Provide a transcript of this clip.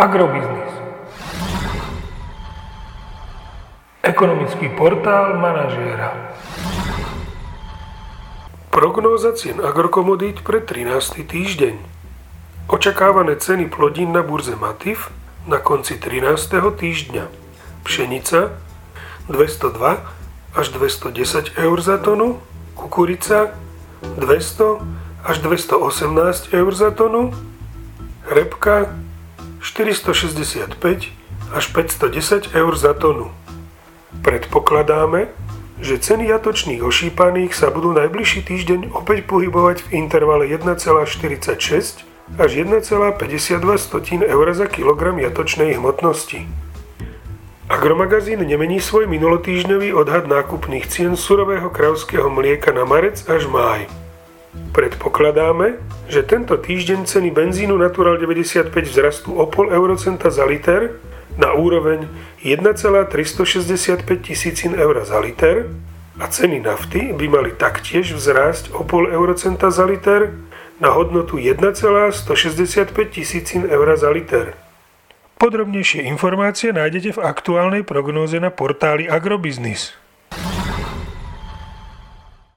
Agrobiznis. Ekonomický portál manažéra. Prognóza cien agrokomodít pre 13. týždeň. Očakávané ceny plodín na burze Matif na konci 13. týždňa. Pšenica 202 až 210 eur za tonu, kukurica 200 až 218 eur za tonu, repka 465 až 510 eur za tonu. Predpokladáme, že ceny jatočných ošípaných sa budú najbližší týždeň opäť pohybovať v intervale 1,46 až 1,52 eur za kilogram jatočnej hmotnosti. Agromagazín nemení svoj minulotýždňový odhad nákupných cien surového kravského mlieka na marec až máj. Predpokladáme, že tento týždeň ceny benzínu Natural 95 vzrastú o pol eurocenta za liter na úroveň 1,365 tisícin eur za liter a ceny nafty by mali taktiež vzrásť o pol eurocenta za liter na hodnotu 1,165 tisícin eur za liter. Podrobnejšie informácie nájdete v aktuálnej prognóze na portáli Agrobiznis.